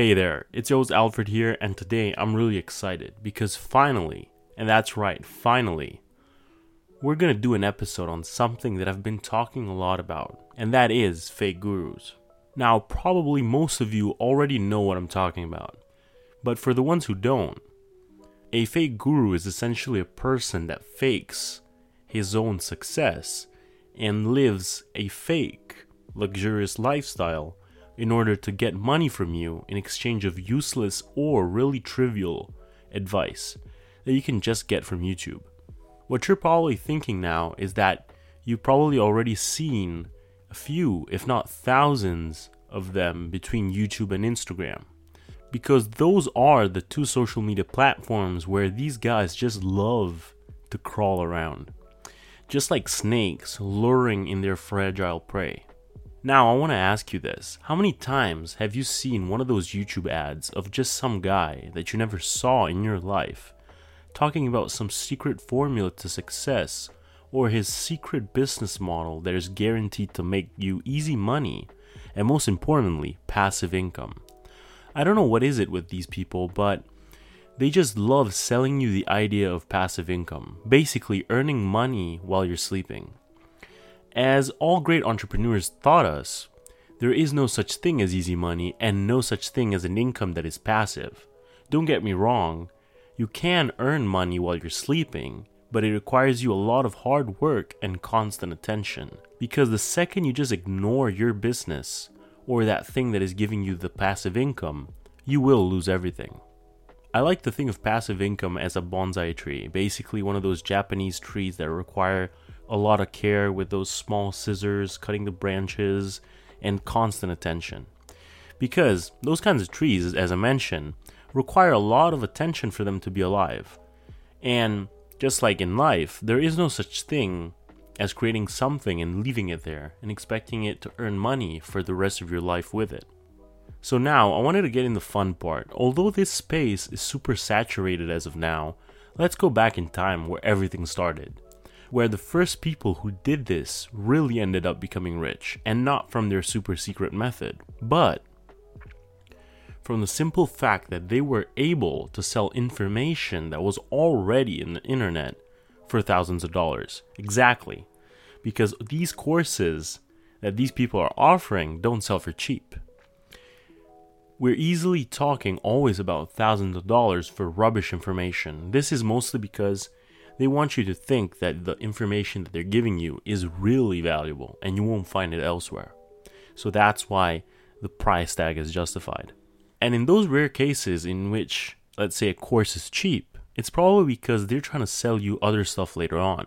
Hey there, it's your Alfred here, and today I'm really excited because finally, and that's right, finally, we're gonna do an episode on something that I've been talking a lot about, and that is fake gurus. Now, probably most of you already know what I'm talking about, but for the ones who don't, a fake guru is essentially a person that fakes his own success and lives a fake, luxurious lifestyle in order to get money from you in exchange of useless or really trivial advice that you can just get from YouTube. What you're probably thinking now is that you've probably already seen a few, if not thousands, of them between YouTube and Instagram. Because those are the two social media platforms where these guys just love to crawl around. Just like snakes luring in their fragile prey. Now, I want to ask you this. How many times have you seen one of those YouTube ads of just some guy that you never saw in your life talking about some secret formula to success or his secret business model that is guaranteed to make you easy money and most importantly, passive income? I don't know what is it with these people, but they just love selling you the idea of passive income, basically earning money while you're sleeping. As all great entrepreneurs taught us, there is no such thing as easy money and no such thing as an income that is passive. Don't get me wrong, you can earn money while you're sleeping, but it requires you a lot of hard work and constant attention. Because the second you just ignore your business or that thing that is giving you the passive income, you will lose everything. I like to think of passive income as a bonsai tree, basically one of those Japanese trees that require a lot of care with those small scissors, cutting the branches, and constant attention. Because those kinds of trees, as I mentioned, require a lot of attention for them to be alive. And just like in life, there is no such thing as creating something and leaving it there and expecting it to earn money for the rest of your life with it. So now, I wanted to get in the fun part. Although this space is super saturated as of now, let's go back in time where everything started where the first people who did this really ended up becoming rich, and not from their super secret method, but from the simple fact that they were able to sell information that was already in the internet for thousands of dollars. Exactly. Because these courses that these people are offering don't sell for cheap. We're easily talking always about thousands of dollars for rubbish information. This is mostly because they want you to think that the information that they're giving you is really valuable and you won't find it elsewhere. So that's why the price tag is justified. And in those rare cases in which, let's say, a course is cheap, it's probably because they're trying to sell you other stuff later on.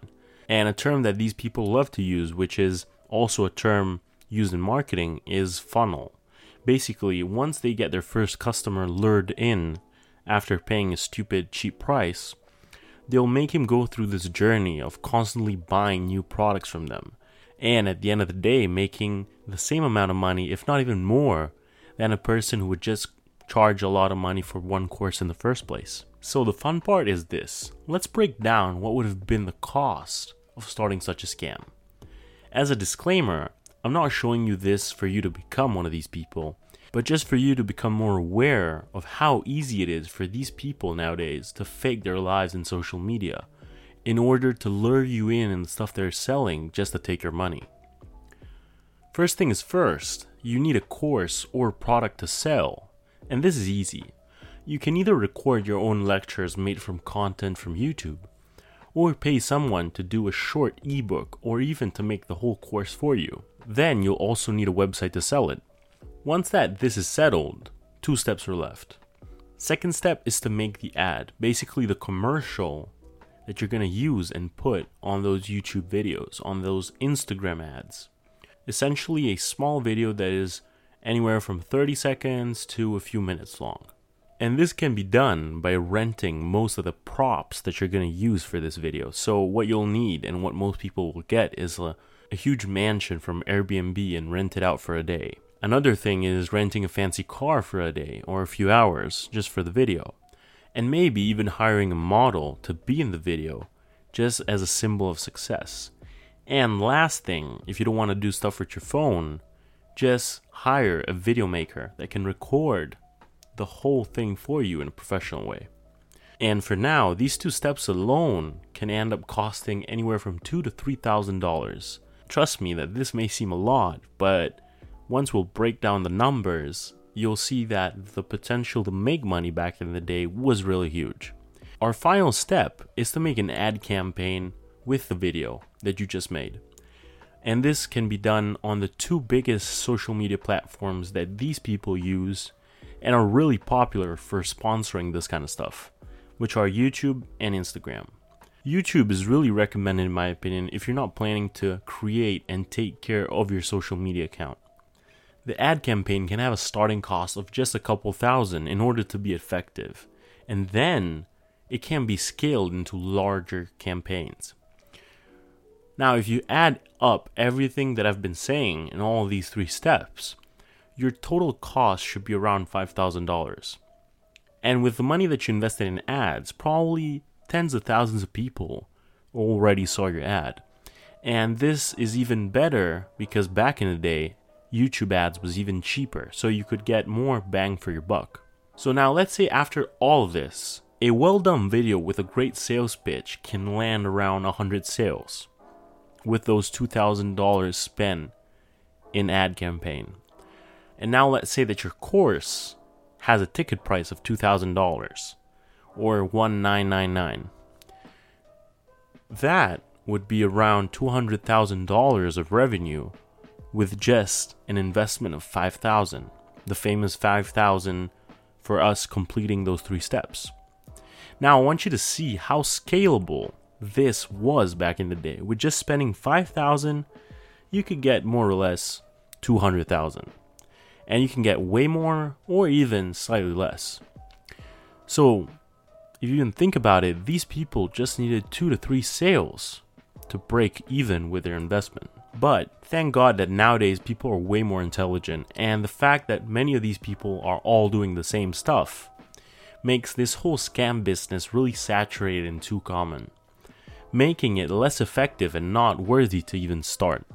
And a term that these people love to use, which is also a term used in marketing, is funnel. Basically, once they get their first customer lured in after paying a stupid cheap price, they'll make him go through this journey of constantly buying new products from them. And at the end of the day, making the same amount of money, if not even more, than a person who would just charge a lot of money for one course in the first place. So the fun part is this let's break down what would have been the cost of starting such a scam. As a disclaimer, I'm not showing you this for you to become one of these people but just for you to become more aware of how easy it is for these people nowadays to fake their lives in social media in order to lure you in in the stuff they're selling just to take your money. First thing is first, you need a course or product to sell, and this is easy. You can either record your own lectures made from content from YouTube, or pay someone to do a short ebook or even to make the whole course for you. Then you'll also need a website to sell it. Once that this is settled, two steps are left. Second step is to make the ad, basically the commercial that you're going to use and put on those YouTube videos, on those Instagram ads. Essentially, a small video that is anywhere from 30 seconds to a few minutes long. And this can be done by renting most of the props that you're going to use for this video. So, what you'll need and what most people will get is a, a huge mansion from Airbnb and rent it out for a day. Another thing is renting a fancy car for a day or a few hours just for the video. And maybe even hiring a model to be in the video just as a symbol of success. And last thing, if you don't want to do stuff with your phone, just hire a video maker that can record the whole thing for you in a professional way. And for now, these two steps alone can end up costing anywhere from two to three thousand dollars. Trust me that this may seem a lot, but once we'll break down the numbers, you'll see that the potential to make money back in the day was really huge. Our final step is to make an ad campaign with the video that you just made. And this can be done on the two biggest social media platforms that these people use and are really popular for sponsoring this kind of stuff, which are YouTube and Instagram. YouTube is really recommended, in my opinion, if you're not planning to create and take care of your social media account. The ad campaign can have a starting cost of just a couple thousand in order to be effective, and then it can be scaled into larger campaigns. Now, if you add up everything that I've been saying in all these three steps, your total cost should be around $5,000. And with the money that you invested in ads, probably tens of thousands of people already saw your ad. And this is even better because back in the day, YouTube ads was even cheaper, so you could get more bang for your buck. So now let's say after all this, a well done video with a great sales pitch can land around 100 sales with those $2,000 spent in ad campaign. And now let's say that your course has a ticket price of $2,000 or 1999. That would be around $200,000 of revenue with just an investment of 5000 the famous 5000 for us completing those three steps. Now, I want you to see how scalable this was back in the day. With just spending 5000 you could get more or less 200,000. And you can get way more or even slightly less. So, if you even think about it, these people just needed 2 to 3 sales to break even with their investment. But thank God that nowadays people are way more intelligent, and the fact that many of these people are all doing the same stuff makes this whole scam business really saturated and too common, making it less effective and not worthy to even start,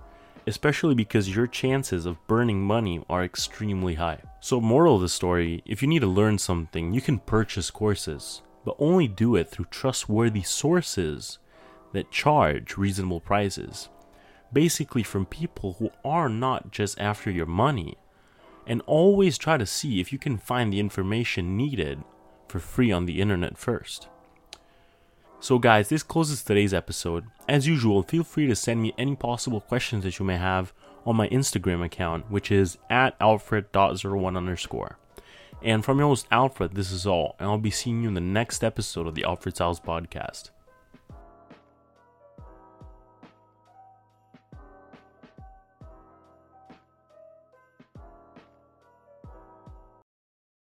especially because your chances of burning money are extremely high. So, moral of the story if you need to learn something, you can purchase courses, but only do it through trustworthy sources that charge reasonable prices basically from people who are not just after your money. And always try to see if you can find the information needed for free on the internet first. So, guys, this closes today's episode. As usual, feel free to send me any possible questions that you may have on my Instagram account, which is at alfred.01 underscore. And from your host, Alfred, this is all, and I'll be seeing you in the next episode of the Alfred Styles podcast.